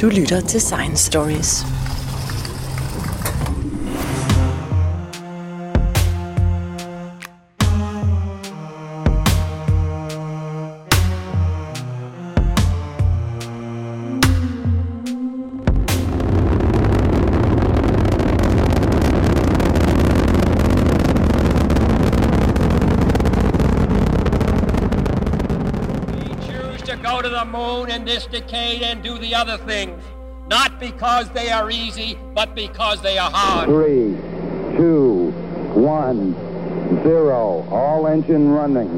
Du lytter til Science Stories. This decade and do the other things, not because they are easy, but because they are hard. Three, two, one, zero. All engine running.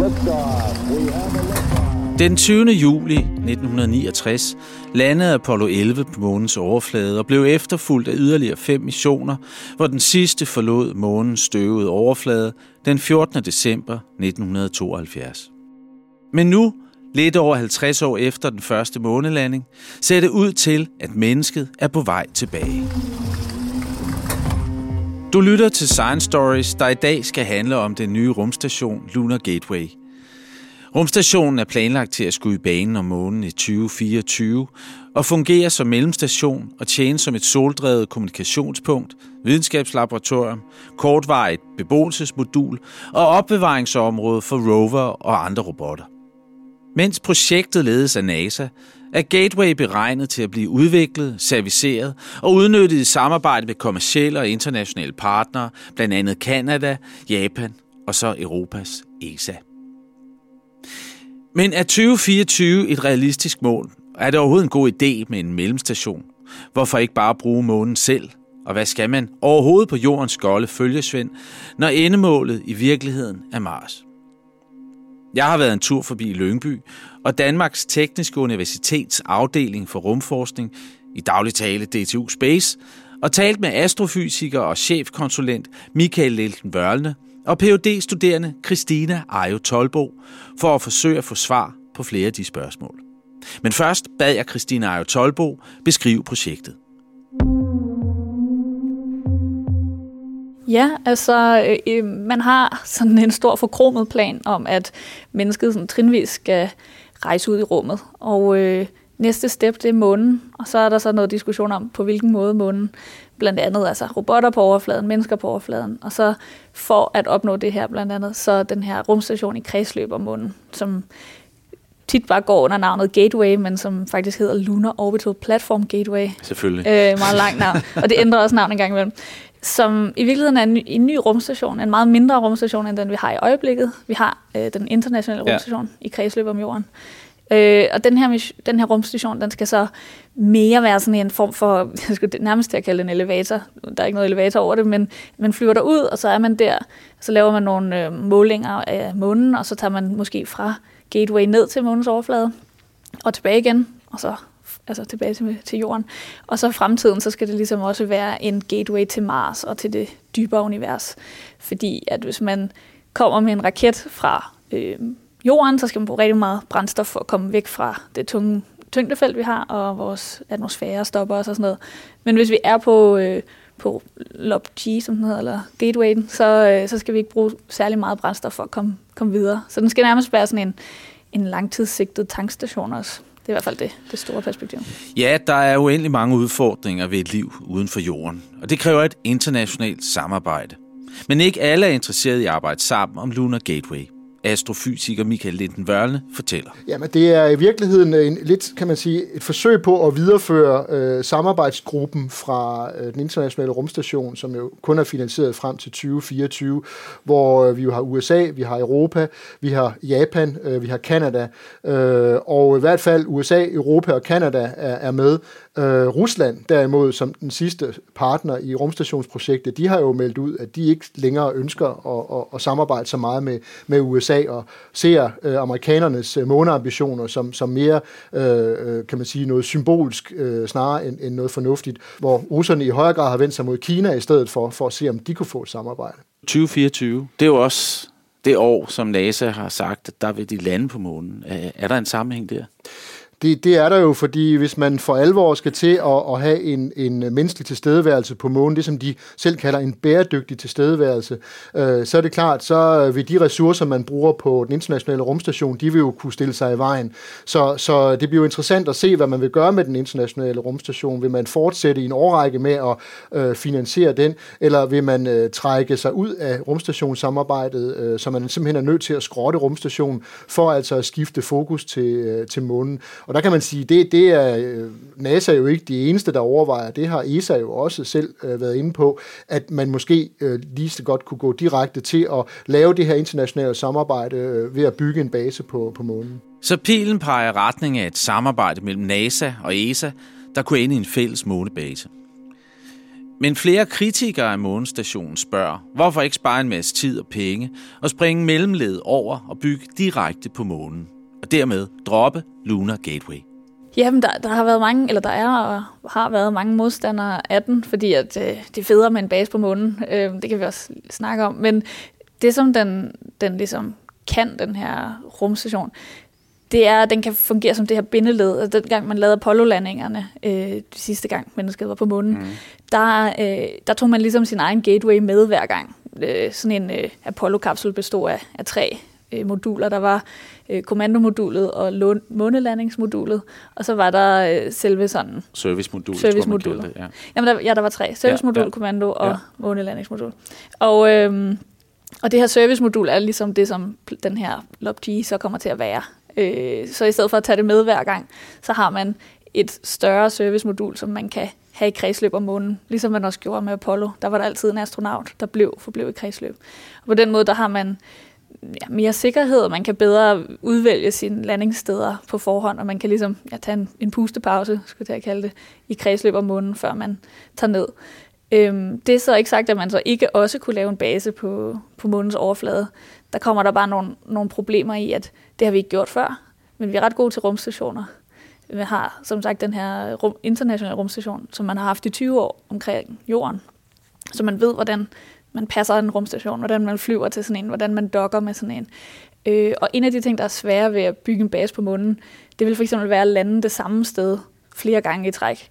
Liftoff. We have a liftoff. Den 20. juli 1969 landede Apollo 11 på månens overflade og blev efterfulgt af yderligere fem missioner, hvor den sidste forlod månens støvede overflade den 14. december 1972. Men nu lidt over 50 år efter den første månelanding, ser det ud til, at mennesket er på vej tilbage. Du lytter til Science Stories, der i dag skal handle om den nye rumstation Lunar Gateway. Rumstationen er planlagt til at skulle i banen om månen i 2024 og fungere som mellemstation og tjene som et soldrevet kommunikationspunkt, videnskabslaboratorium, kortvarigt beboelsesmodul og opbevaringsområde for rover og andre robotter. Mens projektet ledes af NASA, er Gateway beregnet til at blive udviklet, serviceret og udnyttet i samarbejde med kommersielle og internationale partnere, blandt andet Kanada, Japan og så Europas ESA. Men er 2024 et realistisk mål? Er det overhovedet en god idé med en mellemstation? Hvorfor ikke bare bruge månen selv? Og hvad skal man overhovedet på jordens golde følgesvend, når endemålet i virkeligheden er Mars? Jeg har været en tur forbi Lyngby, og Danmarks Tekniske Universitets afdeling for rumforskning, i daglig tale DTU Space, og talt med astrofysiker og chefkonsulent Michael Lelten Vørlne og phd studerende Christina Ajo Tolbo for at forsøge at få svar på flere af de spørgsmål. Men først bad jeg Christina Ajo Tolbo beskrive projektet. Ja, altså øh, øh, man har sådan en stor forkromet plan om, at mennesket sådan trinvis skal rejse ud i rummet. Og øh, næste step, det er månen. Og så er der så noget diskussion om, på hvilken måde månen, blandt andet altså robotter på overfladen, mennesker på overfladen. Og så for at opnå det her blandt andet, så den her rumstation i kredsløb om månen, som tit bare går under navnet Gateway, men som faktisk hedder Lunar Orbital Platform Gateway. Selvfølgelig. Øh, meget langt navn. Og det ændrer også navn en gang imellem som i virkeligheden er en ny, en ny rumstation, en meget mindre rumstation, end den vi har i øjeblikket. Vi har øh, den internationale rumstation ja. i kredsløb om jorden. Øh, og den her, den her rumstation, den skal så mere være sådan en form for, jeg skulle nærmest til at kalde en elevator, der er ikke noget elevator over det, men man flyver der ud, og så er man der, så laver man nogle øh, målinger af månen, og så tager man måske fra gateway ned til månens overflade, og tilbage igen, og så altså tilbage til, til jorden. Og så fremtiden, så skal det ligesom også være en gateway til Mars og til det dybere univers. Fordi at hvis man kommer med en raket fra øh, jorden, så skal man bruge rigtig meget brændstof for at komme væk fra det tunge tyngdefelt, vi har, og vores atmosfære stopper os og sådan noget. Men hvis vi er på, øh, på Lob G, som den hedder, eller Gatewayen, så, øh, så skal vi ikke bruge særlig meget brændstof for at komme, komme videre. Så den skal nærmest være sådan en, en langtidssigtet tankstation også. Det er i hvert fald det, det store perspektiv. Ja, der er uendelig mange udfordringer ved et liv uden for jorden, og det kræver et internationalt samarbejde. Men ikke alle er interesseret i at arbejde sammen om Lunar Gateway astrofysiker Michael Linden Wørle fortæller. Jamen, det er i virkeligheden en, lidt, kan man sige, et forsøg på at videreføre øh, samarbejdsgruppen fra øh, den internationale rumstation, som jo kun er finansieret frem til 2024, hvor øh, vi jo har USA, vi har Europa, vi har Japan, øh, vi har Kanada, øh, og i hvert fald USA, Europa og Kanada er, er med. Øh, Rusland derimod, som den sidste partner i rumstationsprojektet, de har jo meldt ud, at de ikke længere ønsker at, at, at samarbejde så meget med, med USA og ser øh, amerikanernes øh, måneambitioner som, som mere, øh, øh, kan man sige, noget symbolsk øh, snarere end, end noget fornuftigt, hvor russerne i højere grad har vendt sig mod Kina i stedet for, for at se, om de kunne få et samarbejde. 2024, det er jo også det år, som NASA har sagt, at der vil de lande på månen. Er der en sammenhæng der? Det, det er der jo, fordi hvis man for alvor skal til at, at have en, en menneskelig tilstedeværelse på månen, det som de selv kalder en bæredygtig tilstedeværelse, øh, så er det klart, så vil de ressourcer, man bruger på den internationale rumstation, de vil jo kunne stille sig i vejen. Så, så det bliver jo interessant at se, hvad man vil gøre med den internationale rumstation. Vil man fortsætte i en årrække med at øh, finansiere den, eller vil man øh, trække sig ud af rumstationssamarbejdet, øh, så man simpelthen er nødt til at skrotte rumstationen, for altså at skifte fokus til, øh, til månen. Og der kan man sige, det, det er øh, NASA jo ikke de eneste, der overvejer. Det har ESA jo også selv øh, været inde på, at man måske øh, lige så godt kunne gå direkte til at lave det her internationale samarbejde øh, ved at bygge en base på, på månen. Så pilen peger retning af et samarbejde mellem NASA og ESA, der kunne ende i en fælles månebase. Men flere kritikere af månestationen spørger, hvorfor ikke spare en masse tid og penge og springe mellemled over og bygge direkte på månen, og dermed droppe Lunar Gateway. Jamen, der, der har været mange, eller der er og har været mange modstandere af den, fordi at, øh, det er federe med en base på månen. Øh, det kan vi også snakke om. Men det, som den, den ligesom kan, den her rumstation, det er, at den kan fungere som det her bindeled. Altså, den gang man lavede Apollo-landingerne, øh, de sidste gang mennesket var på månen, mm. der, øh, der tog man ligesom sin egen gateway med hver gang. Øh, sådan en øh, Apollo-kapsel bestod af, af tre moduler. Der var øh, kommandomodulet og månelandingsmodulet, og så var der øh, selve sådan... Servicemodulet, servicemodulet. tror man det, ja. Jamen, der, ja, der var tre. Servicemodul, ja, ja. kommando og ja. månelandingsmodul. Og, øh, og det her servicemodul er ligesom det, som den her LOB-G så kommer til at være. Øh, så i stedet for at tage det med hver gang, så har man et større servicemodul, som man kan have i kredsløb om månen, ligesom man også gjorde med Apollo. Der var der altid en astronaut, der blev forblev i kredsløb. Og på den måde, der har man ja, mere sikkerhed, og man kan bedre udvælge sine landingssteder på forhånd, og man kan ligesom ja, tage en, en pustepause, skulle jeg kalde det, i kredsløb om månen, før man tager ned. Øhm, det er så ikke sagt, at man så ikke også kunne lave en base på, på månens overflade. Der kommer der bare nogle, nogle problemer i, at det har vi ikke gjort før, men vi er ret gode til rumstationer. Vi har som sagt den her rum, internationale rumstation, som man har haft i 20 år omkring jorden. Så man ved, hvordan man passer en rumstation, hvordan man flyver til sådan en, hvordan man dokker med sådan en. Øh, og en af de ting, der er svære ved at bygge en base på månen, det vil for eksempel være at lande det samme sted flere gange i træk.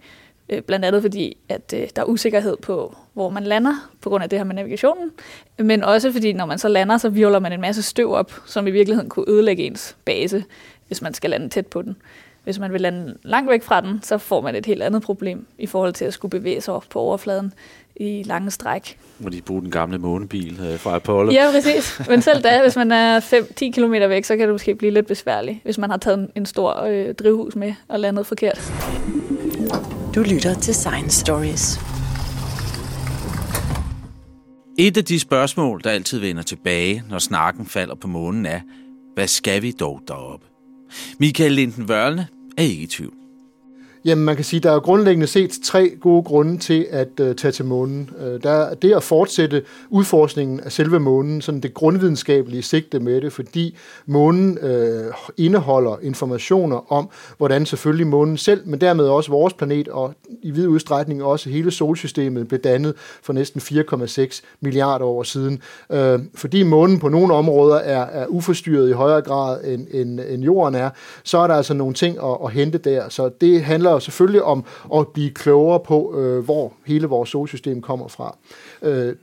Øh, blandt andet fordi, at øh, der er usikkerhed på, hvor man lander, på grund af det her med navigationen. Men også fordi, når man så lander, så virvler man en masse støv op, som i virkeligheden kunne ødelægge ens base, hvis man skal lande tæt på den. Hvis man vil lande langt væk fra den, så får man et helt andet problem i forhold til at skulle bevæge sig op på overfladen i lange stræk. Må de bruge den gamle månebil øh, fra Apollo? Ja, præcis. Men selv da, hvis man er 5-10 km væk, så kan det måske blive lidt besværligt, hvis man har taget en stor øh, drivhus med og landet forkert. Du lytter til Science Stories. Et af de spørgsmål, der altid vender tilbage, når snakken falder på månen, er, hvad skal vi dog deroppe? Michael Linden Vørlne er ikke i tvivl. Jamen, man kan sige, der er grundlæggende set tre gode grunde til at øh, tage til månen. Øh, der er det at fortsætte udforskningen af selve månen, sådan det grundvidenskabelige sigte med det, fordi månen øh, indeholder informationer om, hvordan selvfølgelig månen selv, men dermed også vores planet, og i vid udstrækning også hele solsystemet blev dannet for næsten 4,6 milliarder år siden. Øh, fordi månen på nogle områder er, er uforstyrret i højere grad end, end, end jorden er, så er der altså nogle ting at, at hente der. Så det handler handler selvfølgelig om at blive klogere på, øh, hvor hele vores solsystem kommer fra. Øh,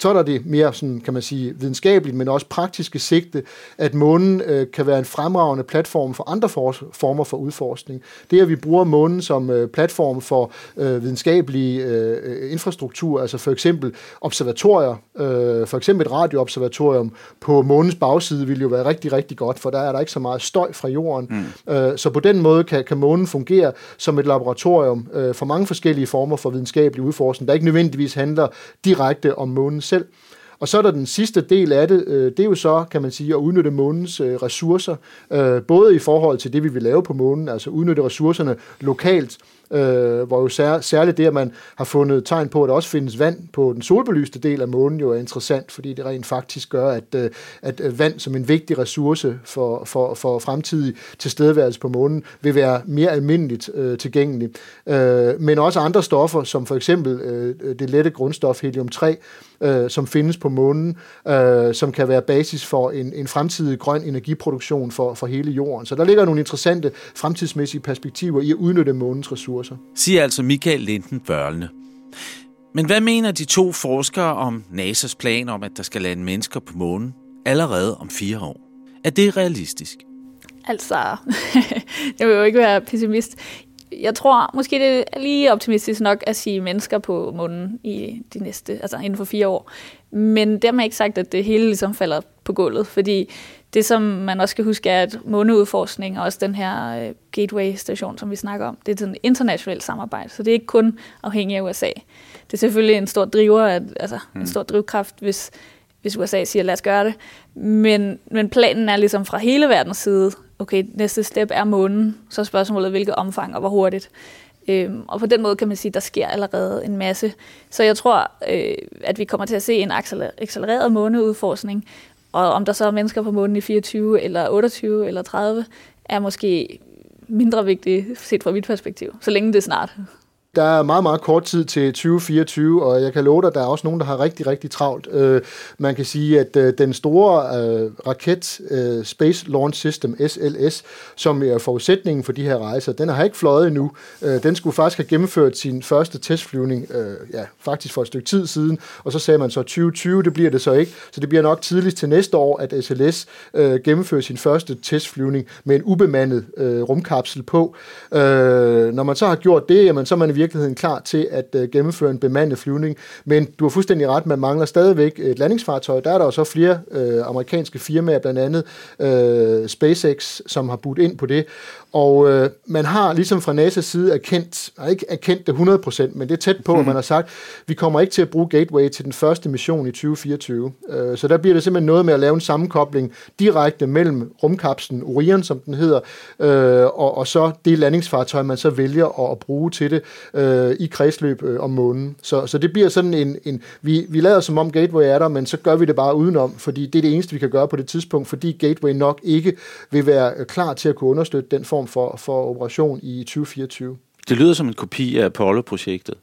så er der det mere, sådan, kan man sige, videnskabeligt, men også praktiske sigte, at månen øh, kan være en fremragende platform for andre for, former for udforskning. Det, at vi bruger månen som øh, platform for øh, videnskabelig øh, infrastruktur, altså for eksempel observatorier, øh, for eksempel et radioobservatorium på månens bagside, vil jo være rigtig, rigtig godt, for der er der ikke så meget støj fra jorden. Mm. Øh, så på den måde kan, kan månen fungere som et laboratorium øh, for mange forskellige former for videnskabelig udforskning, der ikke nødvendigvis handler direkte om månens selv. Og så er der den sidste del af det, øh, det er jo så, kan man sige, at udnytte månens øh, ressourcer, øh, både i forhold til det, vi vil lave på månen, altså udnytte ressourcerne lokalt, øh, hvor jo sær, særligt det, at man har fundet tegn på, at der også findes vand på den solbelyste del af månen, jo er interessant, fordi det rent faktisk gør, at, øh, at øh, vand som en vigtig ressource for, for, for fremtidig tilstedeværelse på månen vil være mere almindeligt øh, tilgængelig. Øh, men også andre stoffer, som for eksempel øh, det lette grundstof helium-3, øh, som findes på månen, øh, som kan være basis for en, en fremtidig grøn energiproduktion for, for hele jorden. Så der ligger nogle interessante fremtidsmæssige perspektiver i at udnytte månens ressourcer. Siger altså Michael Linden Børlene. Men hvad mener de to forskere om NASA's plan om, at der skal lande mennesker på månen allerede om fire år? Er det realistisk? Altså, jeg vil jo ikke være pessimist. Jeg tror måske det er lige optimistisk nok at sige mennesker på månen i de næste, altså inden for fire år. Men dermed ikke sagt, at det hele ligesom falder på gulvet, fordi det, som man også skal huske, er, at måneudforskning og også den her øh, Gateway-station, som vi snakker om, det er sådan et internationalt samarbejde, så det er ikke kun afhængigt af USA. Det er selvfølgelig en stor driver, at, altså mm. en stor drivkraft, hvis, hvis USA siger, lad os gøre det. Men, men planen er ligesom fra hele verdens side, okay, næste step er månen, så er spørgsmålet, hvilket omfang og hvor hurtigt. Øhm, og på den måde kan man sige, at der sker allerede en masse. Så jeg tror, øh, at vi kommer til at se en accelereret måneudforskning, og om der så er mennesker på månen i 24, eller 28, eller 30, er måske mindre vigtigt set fra mit perspektiv, så længe det er snart. Der er meget, meget kort tid til 2024, og jeg kan love dig, at der er også nogen, der har rigtig, rigtig travlt. Øh, man kan sige, at øh, den store øh, raket, øh, Space Launch System, SLS, som er forudsætningen for de her rejser, den har ikke fløjet endnu. Øh, den skulle faktisk have gennemført sin første testflyvning, øh, ja, faktisk for et stykke tid siden, og så sagde man så 2020, det bliver det så ikke. Så det bliver nok tidligst til næste år, at SLS gennemfører sin første testflyvning med en ubemandet rumkapsel på. Når man så har gjort det, jamen, så er man virkeligheden klar til at øh, gennemføre en bemandet flyvning. Men du har fuldstændig ret, man mangler stadigvæk et landingsfartøj. Der er der jo så flere øh, amerikanske firmaer, blandt andet øh, SpaceX, som har budt ind på det. Og øh, man har ligesom fra NASA's side erkendt, ikke erkendt det 100%, men det er tæt på, mm. at man har sagt, vi kommer ikke til at bruge Gateway til den første mission i 2024. Øh, så der bliver det simpelthen noget med at lave en sammenkobling direkte mellem rumkapslen Orion, som den hedder, øh, og, og så det landingsfartøj, man så vælger at, at bruge til det øh, i kredsløb øh, om månen. Så, så det bliver sådan en, en vi, vi lader som om Gateway er der, men så gør vi det bare udenom, fordi det er det eneste, vi kan gøre på det tidspunkt, fordi Gateway nok ikke vil være klar til at kunne understøtte den form for, for operation i 2024. Det lyder som en kopi af Apollo-projektet.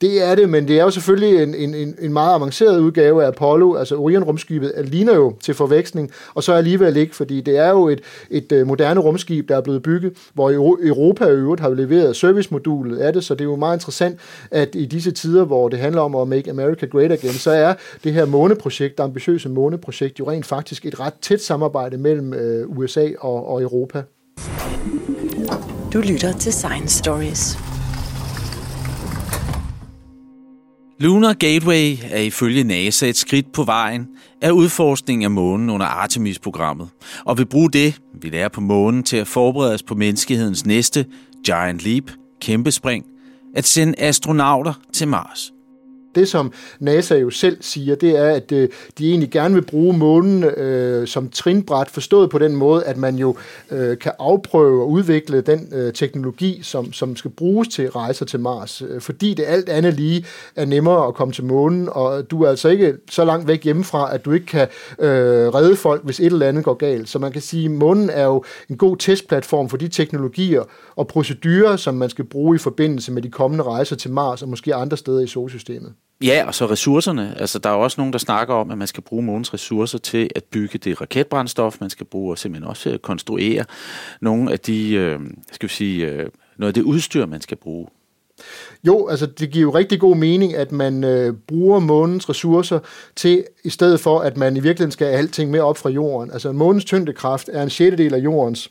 Det er det, men det er jo selvfølgelig en, en, en meget avanceret udgave af Apollo. Altså Orion-rumskibet ligner jo til forveksling, og så alligevel ikke, fordi det er jo et, et øh, moderne rumskib, der er blevet bygget, hvor Europa i øvrigt har leveret servicemodulet af det, så det er jo meget interessant, at i disse tider, hvor det handler om at make America great again, så er det her måneprojekt, det ambitiøse måneprojekt, jo rent faktisk et ret tæt samarbejde mellem øh, USA og, og Europa. Du lytter til Science Stories. Lunar Gateway er ifølge NASA et skridt på vejen af udforskningen af månen under Artemis-programmet, og vil bruge det, vi lærer på månen, til at forberede os på menneskehedens næste Giant Leap, kæmpespring, at sende astronauter til Mars. Det, som NASA jo selv siger, det er, at øh, de egentlig gerne vil bruge månen øh, som trinbræt, forstået på den måde, at man jo øh, kan afprøve og udvikle den øh, teknologi, som, som skal bruges til rejser til Mars. Øh, fordi det alt andet lige er nemmere at komme til månen, og du er altså ikke så langt væk hjemmefra, at du ikke kan øh, redde folk, hvis et eller andet går galt. Så man kan sige, at månen er jo en god testplatform for de teknologier og procedurer, som man skal bruge i forbindelse med de kommende rejser til Mars og måske andre steder i solsystemet. Ja, og så ressourcerne. Altså, der er også nogen, der snakker om, at man skal bruge månens ressourcer til at bygge det raketbrændstof. Man skal bruge og simpelthen også at konstruere nogle af de, øh, skal vi sige, øh, noget af det udstyr, man skal bruge. Jo, altså det giver jo rigtig god mening, at man øh, bruger månens ressourcer til, i stedet for at man i virkeligheden skal have alting med op fra jorden. Altså månens tyngdekraft er en sjettedel af jordens.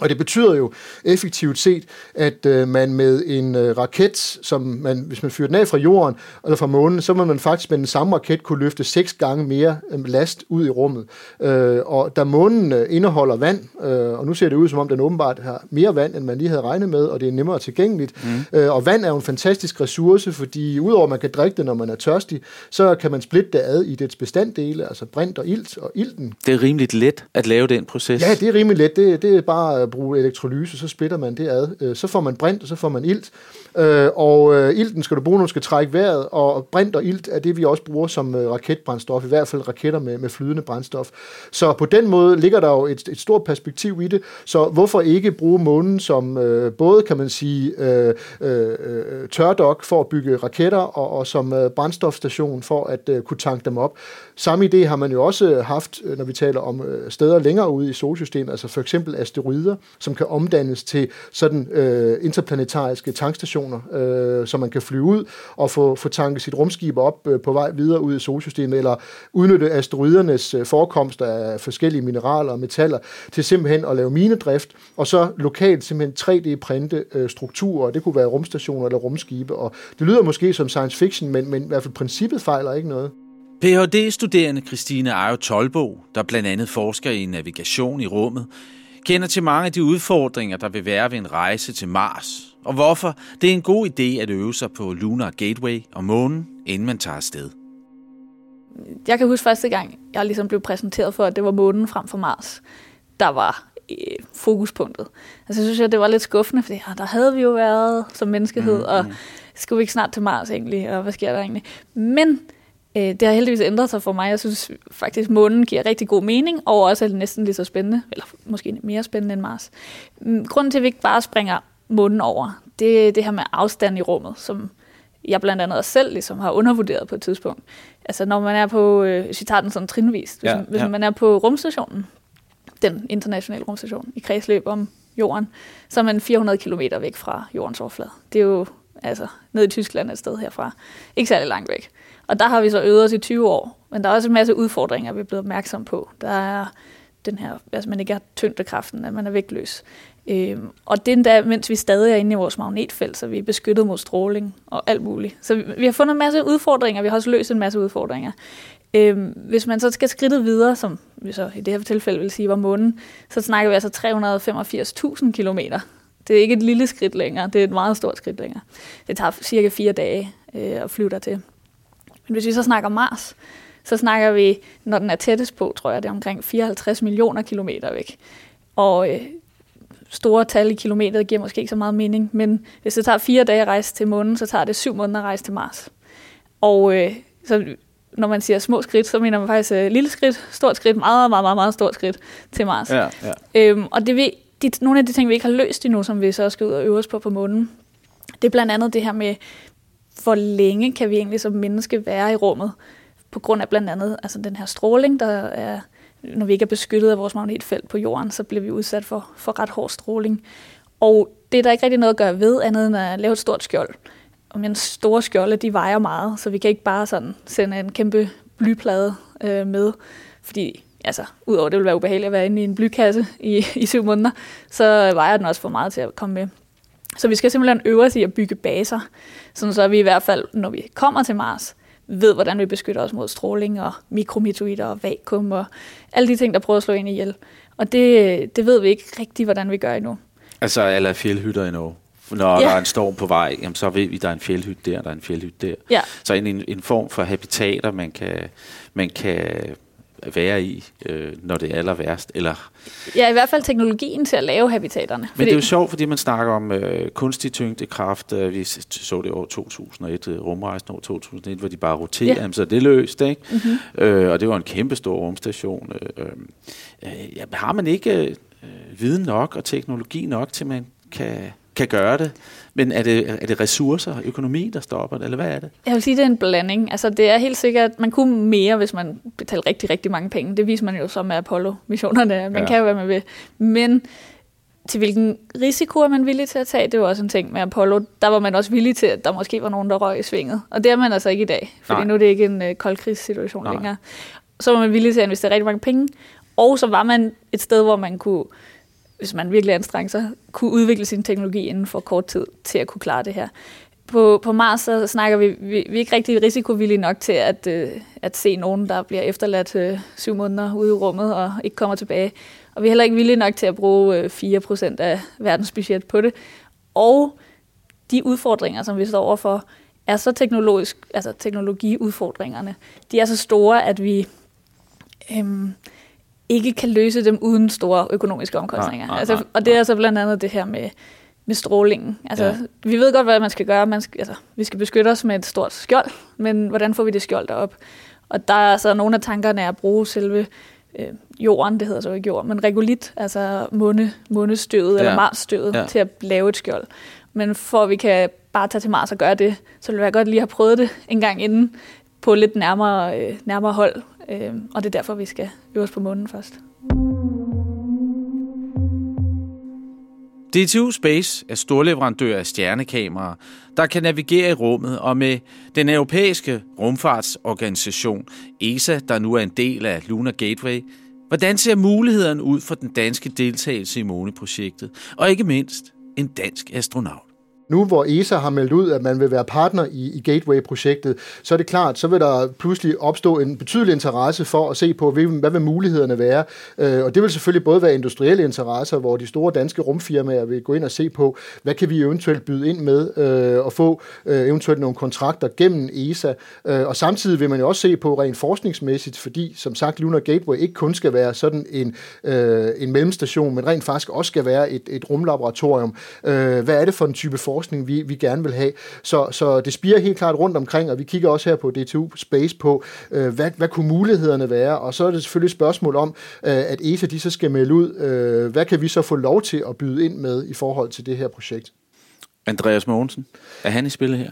Og det betyder jo effektivt set, at øh, man med en øh, raket, som man, hvis man fyrer den af fra jorden eller fra månen, så må man faktisk med den samme raket kunne løfte seks gange mere øh, last ud i rummet. Øh, og da månen øh, indeholder vand, øh, og nu ser det ud som om den åbenbart har mere vand, end man lige havde regnet med, og det er nemmere tilgængeligt. Mm. Øh, og vand er jo en fantastisk ressource, fordi udover at man kan drikke det, når man er tørstig, så kan man splitte det ad i dets bestanddele, altså brint og ilt og ilten. Det er rimeligt let at lave den proces. Ja, det er rimeligt let. Det, det er bare at bruge elektrolyse, så splitter man det ad. Øh, så får man brint, og så får man ilt. Øh, og øh, ilten skal du bruge, når du skal trække vejret, og brint og ilt er det, vi også bruger som øh, raketbrændstof, i hvert fald raketter med, med flydende brændstof. Så på den måde ligger der jo et, et stort perspektiv i det, så hvorfor ikke bruge månen som øh, både, kan man sige, øh, øh, tørdok for at bygge raketter, og, og som øh, brændstofstation for at øh, kunne tanke dem op. Samme idé har man jo også haft, øh, når vi taler om øh, steder længere ude i solsystemet, altså for eksempel asteroider, som kan omdannes til sådan øh, interplanetariske tankstationer, øh, så man kan flyve ud og få, få tanket sit rumskib op øh, på vej videre ud i solsystemet, eller udnytte asteroidernes øh, forekomst af forskellige mineraler og metaller til simpelthen at lave minedrift, og så lokalt simpelthen 3D-printe øh, strukturer, det kunne være rumstationer eller rumskibe, og det lyder måske som science fiction, men, men i hvert fald princippet fejler ikke noget. Ph.D.-studerende Christine Ejo Tolbo, der blandt andet forsker i navigation i rummet, kender til mange af de udfordringer, der vil være ved en rejse til Mars, og hvorfor det er en god idé at øve sig på Lunar Gateway og månen, inden man tager afsted. Jeg kan huske første gang, jeg ligesom blev præsenteret for, at det var månen frem for Mars, der var øh, fokuspunktet. Altså jeg synes, at det var lidt skuffende, fordi ja, der havde vi jo været som menneskehed, mm, og mm. skulle vi ikke snart til Mars egentlig, og hvad sker der egentlig? Men Øh, det har heldigvis ændret sig for mig. Jeg synes faktisk, månen giver rigtig god mening, og også er det næsten lige så spændende, eller måske mere spændende end Mars. Mm, grunden til, at vi ikke bare springer månen over, det er det her med afstand i rummet, som jeg blandt andet også selv ligesom har undervurderet på et tidspunkt. Altså når man er på, øh, hvis vi tager den sådan trinvist, hvis, ja, hvis ja. man er på rumstationen, den internationale rumstation i kredsløb om jorden, så er man 400 km væk fra jordens overflade. Det er jo altså ned i Tyskland et sted herfra. Ikke særlig langt væk. Og der har vi så øvet os i 20 år. Men der er også en masse udfordringer, vi er blevet opmærksom på. Der er den her, altså man ikke har tyngdekraften, at man er vægtløs. Øhm, og det er endda, mens vi stadig er inde i vores magnetfelt, så vi er beskyttet mod stråling og alt muligt. Så vi, vi har fundet en masse udfordringer, vi har også løst en masse udfordringer. Øhm, hvis man så skal skridtet videre, som vi så i det her tilfælde vil sige var månen, så snakker vi altså 385.000 kilometer. Det er ikke et lille skridt længere, det er et meget stort skridt længere. Det tager cirka fire dage øh, at flyve dertil. Men hvis vi så snakker Mars, så snakker vi, når den er tættest på, tror jeg, det er omkring 54 millioner kilometer væk. Og øh, store tal i kilometer giver måske ikke så meget mening, men hvis det tager fire dage at rejse til månen, så tager det syv måneder at rejse til Mars. Og øh, så når man siger små skridt, så mener man faktisk øh, lille skridt, stort skridt, meget, meget, meget, meget stort skridt til Mars. Ja, ja. Øhm, og det vil, de, nogle af de ting, vi ikke har løst endnu, som vi så skal ud og øve os på på månen, det er blandt andet det her med, hvor længe kan vi egentlig som menneske være i rummet, på grund af blandt andet altså den her stråling, der er, når vi ikke er beskyttet af vores magnetfelt på jorden, så bliver vi udsat for, for ret hård stråling. Og det er der ikke rigtig noget at gøre ved, andet end at lave et stort skjold. Og men store skjolde, de vejer meget, så vi kan ikke bare sådan sende en kæmpe blyplade øh, med, fordi altså, udover det vil være ubehageligt at være inde i en blykasse i, i syv måneder, så vejer den også for meget til at komme med. Så vi skal simpelthen øve os i at bygge baser, sådan så vi i hvert fald, når vi kommer til Mars, ved, hvordan vi beskytter os mod stråling og mikrometoider og vakuum og alle de ting, der prøver at slå ind ihjel. Og det, det ved vi ikke rigtigt, hvordan vi gør endnu. Altså alle fjeldhytter i Norge? Når ja. der er en storm på vej, jamen, så ved vi, at der er en fjeldhytte der, der er en fjeldhytte der. Ja. Så en, en form for habitater, man kan, man kan være i, øh, når det er aller værst. Eller... Ja, i hvert fald teknologien til at lave habitaterne. Men fordi... det er jo sjovt, fordi man snakker om øh, kunstig tyngdekraft. Øh, vi så det år 2001, øh, rumrejsen år 2001, hvor de bare roterer, ja. så det er løst. Ikke? Mm-hmm. Øh, og det var en kæmpe stor rumstation. Øh, øh, ja, har man ikke øh, viden nok og teknologi nok til, man kan kan gøre det. Men er det, er det ressourcer og økonomi, der stopper det, eller hvad er det? Jeg vil sige, det er en blanding. Altså, det er helt sikkert, at man kunne mere, hvis man betalte rigtig, rigtig mange penge. Det viser man jo så med Apollo-missionerne. Man ja. kan jo være med ved. Men til hvilken risiko er man villig til at tage, det var også en ting med Apollo. Der var man også villig til, at der måske var nogen, der røg i svinget. Og det er man altså ikke i dag, fordi Nej. nu er det ikke en uh, koldkrigssituation længere. Så var man villig til at investere rigtig mange penge, og så var man et sted, hvor man kunne hvis man virkelig anstrenger sig, kunne udvikle sin teknologi inden for kort tid til at kunne klare det her. På, på Mars så snakker vi, vi, vi er ikke rigtig risikovillige nok til at, øh, at se nogen, der bliver efterladt øh, syv måneder ude i rummet og ikke kommer tilbage. Og vi er heller ikke villige nok til at bruge øh, 4% af verdens budget på det. Og de udfordringer, som vi står overfor, er så teknologisk, altså teknologiudfordringerne, de er så store, at vi, øhm, ikke kan løse dem uden store økonomiske omkostninger. Nej, nej, altså, nej, og det er så blandt andet det her med, med strålingen. Altså, Ja. Vi ved godt, hvad man skal gøre. Man skal, altså, vi skal beskytte os med et stort skjold, men hvordan får vi det skjold derop? Og der er så nogle af tankerne er at bruge selve øh, jorden, det hedder så ikke jord, men regolit, altså måne, månestøvet ja. eller. Marsstøvet, Ja. ja. til at lave et skjold. Men for at vi kan bare tage til Mars og gøre det, så vil jeg godt lige have prøvet det en gang inden på lidt nærmere, øh, nærmere hold. Øh, og det er derfor, vi skal øve os på månen først. DTU Space er storleverandør af stjernekameraer, der kan navigere i rummet, og med den europæiske rumfartsorganisation ESA, der nu er en del af Lunar Gateway, hvordan ser mulighederne ud for den danske deltagelse i måneprojektet, og ikke mindst en dansk astronaut? Nu hvor ESA har meldt ud, at man vil være partner i, i Gateway-projektet, så er det klart, så vil der pludselig opstå en betydelig interesse for at se på, hvad, hvad vil mulighederne være. Øh, og det vil selvfølgelig både være industrielle interesser, hvor de store danske rumfirmaer vil gå ind og se på, hvad kan vi eventuelt byde ind med, øh, og få øh, eventuelt nogle kontrakter gennem ESA. Og samtidig vil man jo også se på rent forskningsmæssigt, fordi som sagt Lunar Gateway ikke kun skal være sådan en, en mellemstation, men rent faktisk også skal være et, et rumlaboratorium. Hvad er det for en type forskning, forskning, vi, vi gerne vil have? Så, så det spiger helt klart rundt omkring, og vi kigger også her på DTU Space på, øh, hvad, hvad kunne mulighederne være? Og så er det selvfølgelig et spørgsmål om, øh, at ESA de så skal melde ud, øh, hvad kan vi så få lov til at byde ind med i forhold til det her projekt? Andreas Mogensen, er han i spillet her?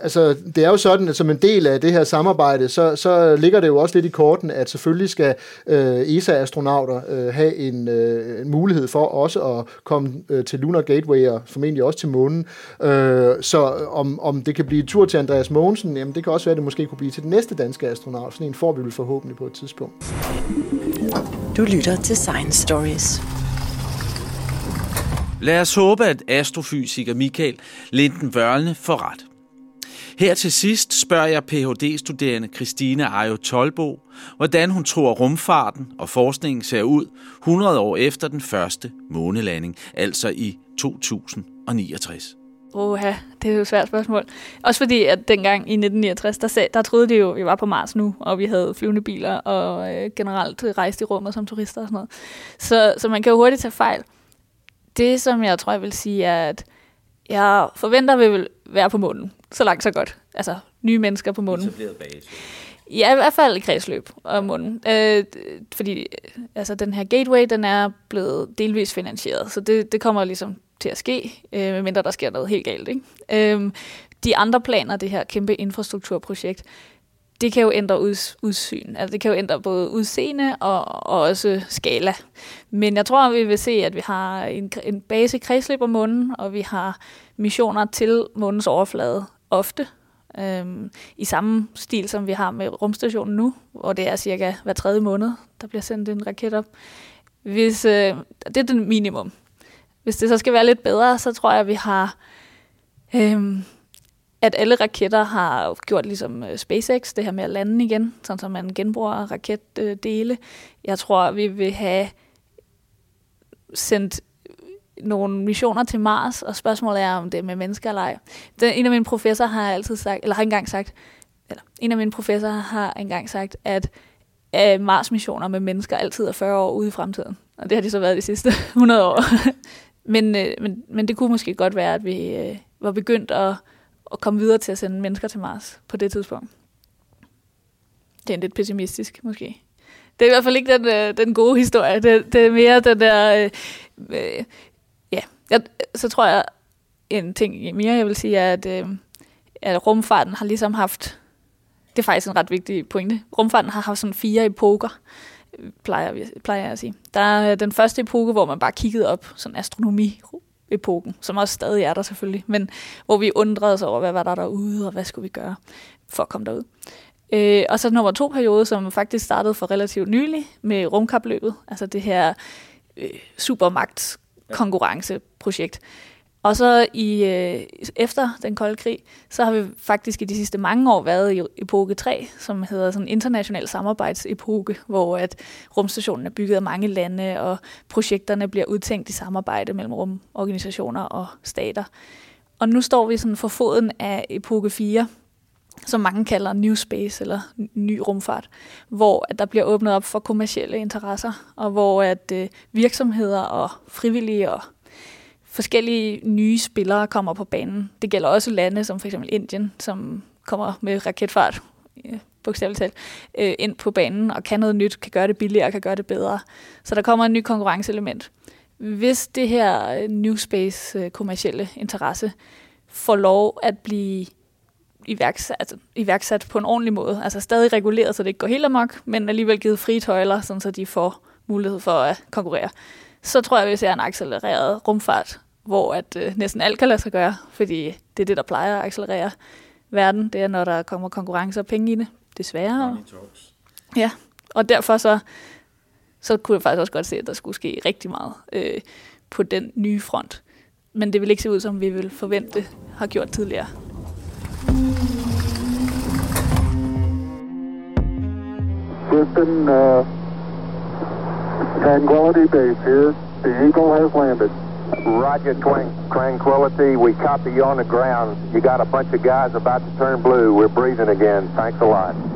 Altså, det er jo sådan, at som en del af det her samarbejde, så, så ligger det jo også lidt i korten, at selvfølgelig skal øh, ESA-astronauter øh, have en, øh, en mulighed for også at komme øh, til Lunar Gateway og formentlig også til månen. Øh, så om, om det kan blive en tur til Andreas Mogensen, jamen det kan også være, at det måske kunne blive til den næste danske astronaut. Sådan en får vi vel forhåbentlig på et tidspunkt. Du lytter til Science Stories. Lad os håbe, at astrofysiker Michael Linden Vørlne får ret. Her til sidst spørger jeg Ph.D.-studerende Christine Ajo Tolbo, hvordan hun tror rumfarten og forskningen ser ud 100 år efter den første månelanding, altså i 2069. Oha, det er jo et svært spørgsmål. Også fordi, at dengang i 1969, der, sag, der troede de jo, at vi var på Mars nu, og vi havde flyvende biler, og øh, generelt rejste i rummet som turister og sådan noget. Så, så man kan jo hurtigt tage fejl. Det, som jeg tror, jeg vil sige, er, at jeg forventer, at vi vil være på månen. Så langt, så godt. Altså, nye mennesker på månen. Ja, i hvert fald i kredsløb om månen. Øh, fordi altså, den her gateway, den er blevet delvis finansieret, så det, det kommer ligesom til at ske, øh, medmindre der sker noget helt galt. Ikke? Øh, de andre planer, det her kæmpe infrastrukturprojekt, det kan jo ændre uds, udsyn. Altså, det kan jo ændre både udseende og, og også skala. Men jeg tror, vi vil se, at vi har en, en base kredsløb om månen, og vi har missioner til månens overflade ofte. Øhm, I samme stil, som vi har med rumstationen nu, hvor det er cirka hver tredje måned, der bliver sendt en raket op. Hvis, øh, det er den minimum. Hvis det så skal være lidt bedre, så tror jeg, at vi har... Øhm, at alle raketter har gjort ligesom øh, SpaceX, det her med at lande igen, sådan som man genbruger raketdele. Jeg tror, vi vil have sendt nogle missioner til Mars, og spørgsmålet er, om det er med mennesker eller ej. Den, en af mine professorer har altid sagt, eller har engang sagt, eller en af mine professorer har engang sagt, at øh, Mars-missioner med mennesker altid er 40 år ude i fremtiden. Og det har de så været de sidste 100 år. men, øh, men, men det kunne måske godt være, at vi øh, var begyndt at, at komme videre til at sende mennesker til Mars på det tidspunkt. Det er lidt pessimistisk, måske. Det er i hvert fald ikke den, øh, den gode historie. Det, det er mere den der... Øh, øh, ja, jeg, så tror jeg, en ting mere, jeg vil sige, er, at, øh, at rumfarten har ligesom haft... Det er faktisk en ret vigtig pointe. Rumfarten har haft sådan fire epoker, plejer, vi, plejer jeg at sige. Der er den første epoke, hvor man bare kiggede op, sådan astronomi epoken, som også stadig er der selvfølgelig, men hvor vi undrede os over, hvad var der derude, og hvad skulle vi gøre for at komme derud. Øh, og så nummer to periode, som faktisk startede for relativt nylig med rumkapløbet, altså det her øh, supermagt konkurrenceprojekt. Og så i øh, efter den kolde krig, så har vi faktisk i de sidste mange år været i epoke 3, som hedder sådan international samarbejdsepoke, hvor at rumstationen er bygget af mange lande, og projekterne bliver udtænkt i samarbejde mellem rumorganisationer og stater. Og nu står vi sådan for foden af epoke 4, som mange kalder New Space eller ny rumfart, hvor at der bliver åbnet op for kommercielle interesser, og hvor at øh, virksomheder og frivillige og forskellige nye spillere kommer på banen. Det gælder også lande som for eksempel Indien, som kommer med raketfart, øh, bogstaveligt talt, øh, ind på banen og kan noget nyt, kan gøre det billigere, kan gøre det bedre. Så der kommer en ny konkurrenceelement. Hvis det her øh, New Space øh, kommercielle interesse får lov at blive iværksat, altså, iværksat på en ordentlig måde. Altså stadig reguleret, så det ikke går helt amok, men alligevel givet frie tøjler, sådan så de får mulighed for at konkurrere. Så tror jeg, vi ser en accelereret rumfart, hvor at øh, næsten alt kan lade sig gøre, fordi det er det, der plejer at accelerere verden. Det er, når der kommer konkurrence og penge i det, desværre. Ja, og derfor så, så kunne jeg faktisk også godt se, at der skulle ske rigtig meget øh, på den nye front. Men det vil ikke se ud, som vi vil forvente har gjort tidligere. Houston, uh, Tranquility Base here. The Eagle has landed. Roger, Twin- Tranquility. We copy you on the ground. You got a bunch of guys about to turn blue. We're breathing again. Thanks a lot.